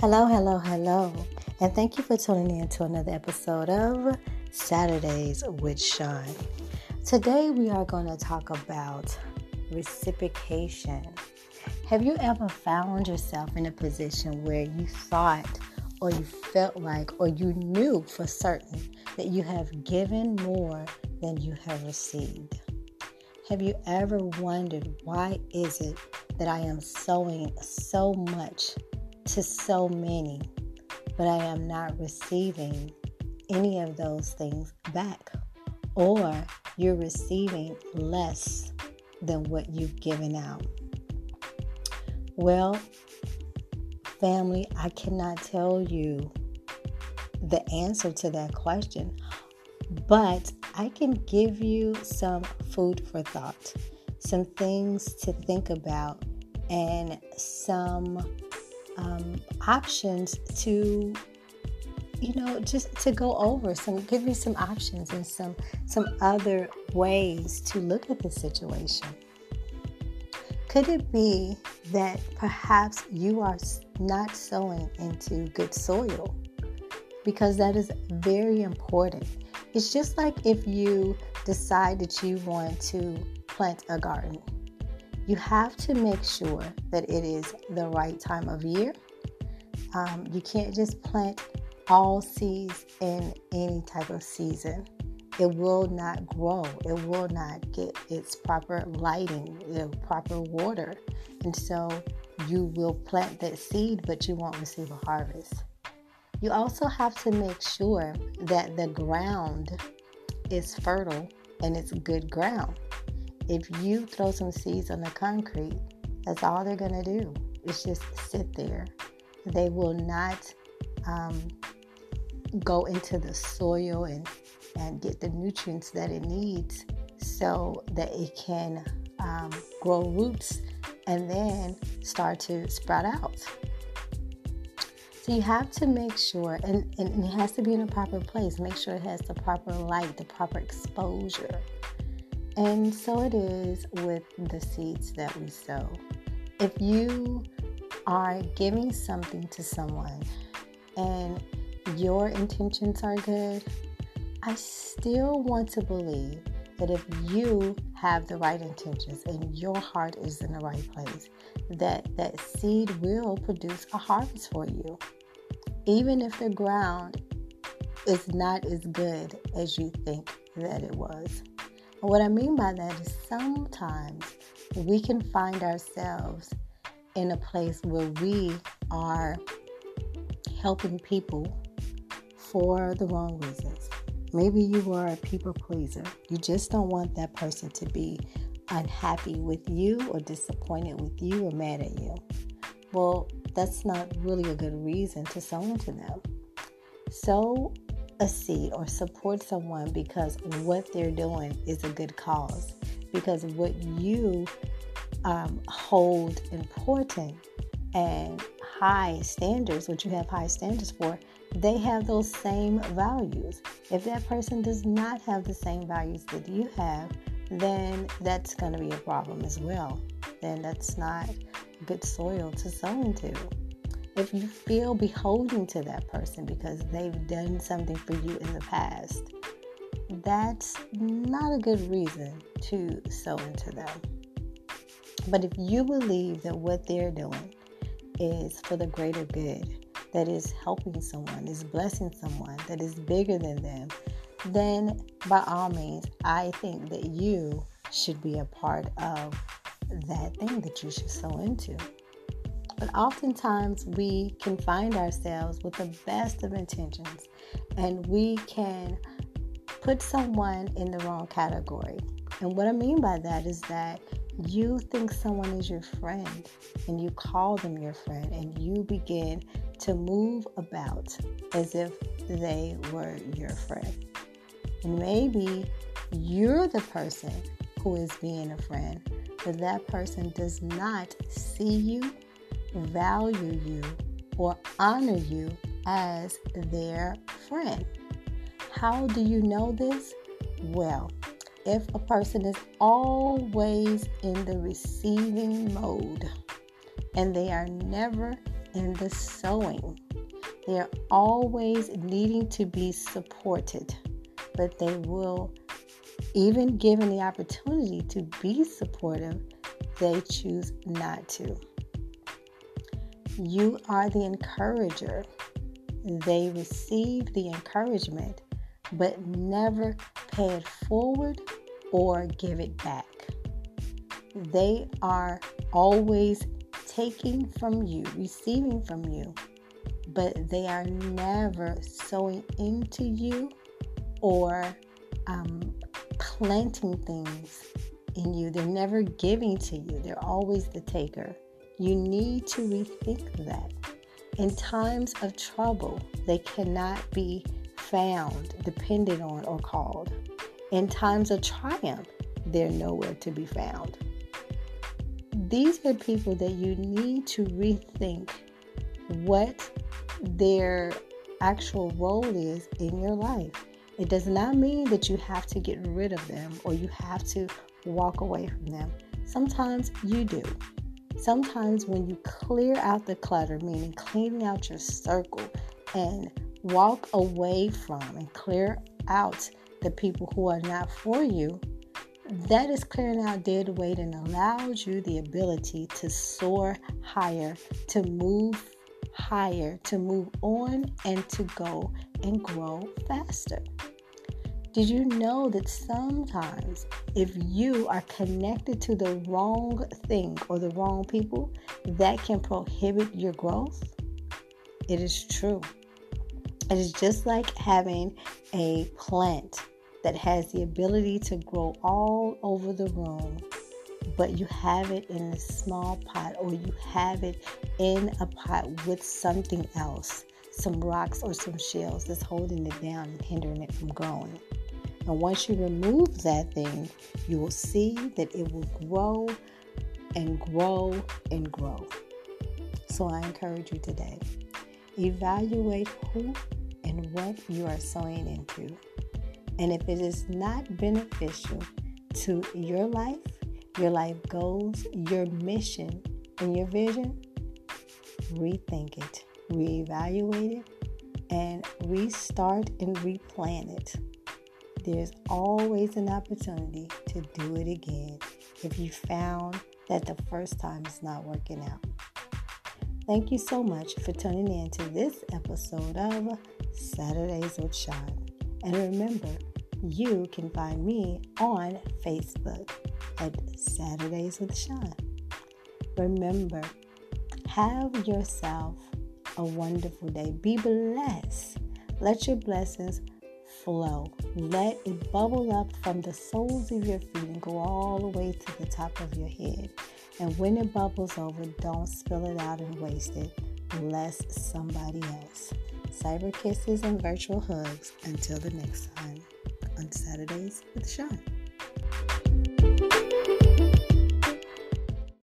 Hello, hello, hello, and thank you for tuning in to another episode of Saturdays with Shaun. Today, we are going to talk about reciprocation. Have you ever found yourself in a position where you thought, or you felt like, or you knew for certain that you have given more than you have received? Have you ever wondered why is it that I am sowing so much to so many, but I am not receiving any of those things back. Or you're receiving less than what you've given out. Well, family, I cannot tell you the answer to that question, but I can give you some food for thought, some things to think about, and some um, options to you know just to go over some give me some options and some some other ways to look at the situation. Could it be that perhaps you are not sowing into good soil? Because that is very important. It's just like if you decide that you want to plant a garden you have to make sure that it is the right time of year. Um, you can't just plant all seeds in any type of season. It will not grow. It will not get its proper lighting, the proper water. And so you will plant that seed, but you won't receive a harvest. You also have to make sure that the ground is fertile and it's good ground if you throw some seeds on the concrete, that's all they're going to do. It's just sit there. They will not um, go into the soil and, and get the nutrients that it needs so that it can um, grow roots and then start to sprout out. So you have to make sure, and, and it has to be in a proper place. Make sure it has the proper light, the proper exposure. And so it is with the seeds that we sow. If you are giving something to someone and your intentions are good, I still want to believe that if you have the right intentions and your heart is in the right place, that that seed will produce a harvest for you. Even if the ground is not as good as you think that it was. What I mean by that is sometimes we can find ourselves in a place where we are helping people for the wrong reasons. Maybe you are a people pleaser. You just don't want that person to be unhappy with you or disappointed with you or mad at you. Well, that's not really a good reason to sow into them. So a seed or support someone because what they're doing is a good cause. Because what you um, hold important and high standards, what you have high standards for, they have those same values. If that person does not have the same values that you have, then that's going to be a problem as well. Then that's not good soil to sow into if you feel beholden to that person because they've done something for you in the past, that's not a good reason to sow into them. But if you believe that what they're doing is for the greater good, that is helping someone, is blessing someone, that is bigger than them, then by all means, I think that you should be a part of that thing that you should sow into. But oftentimes we can find ourselves with the best of intentions and we can put someone in the wrong category. And what I mean by that is that you think someone is your friend and you call them your friend and you begin to move about as if they were your friend. And maybe you're the person who is being a friend, but that person does not see you value you or honor you as their friend. How do you know this? Well, if a person is always in the receiving mode and they are never in the sowing. They're always needing to be supported, but they will, even given the opportunity to be supportive, they choose not to. You are the encourager. They receive the encouragement, but never pay it forward or give it back. They are always taking from you, receiving from you, but they are never sowing into you or um, planting things in you. They're never giving to you, they're always the taker. You need to rethink that. In times of trouble, they cannot be found, depended on, or called. In times of triumph, they're nowhere to be found. These are people that you need to rethink what their actual role is in your life. It does not mean that you have to get rid of them or you have to walk away from them. Sometimes you do. Sometimes when you clear out the clutter, meaning cleaning out your circle and walk away from and clear out the people who are not for you, that is clearing out dead weight and allows you the ability to soar higher, to move higher, to move on, and to go and grow faster. Did you know that sometimes if you are connected to the wrong thing or the wrong people, that can prohibit your growth? It is true. It is just like having a plant that has the ability to grow all over the room, but you have it in a small pot or you have it in a pot with something else, some rocks or some shells that's holding it down and hindering it from growing. And once you remove that thing, you will see that it will grow and grow and grow. So I encourage you today evaluate who and what you are sowing into. And if it is not beneficial to your life, your life goals, your mission, and your vision, rethink it, reevaluate it, and restart and replan it. There's always an opportunity to do it again if you found that the first time is not working out. Thank you so much for tuning in to this episode of Saturdays with Shaun. And remember, you can find me on Facebook at Saturdays with Shaun. Remember, have yourself a wonderful day. Be blessed. Let your blessings flow. Let it bubble up from the soles of your feet and go all the way to the top of your head. And when it bubbles over, don't spill it out and waste it. Bless somebody else. Cyber kisses and virtual hugs until the next time on Saturdays with Shaun.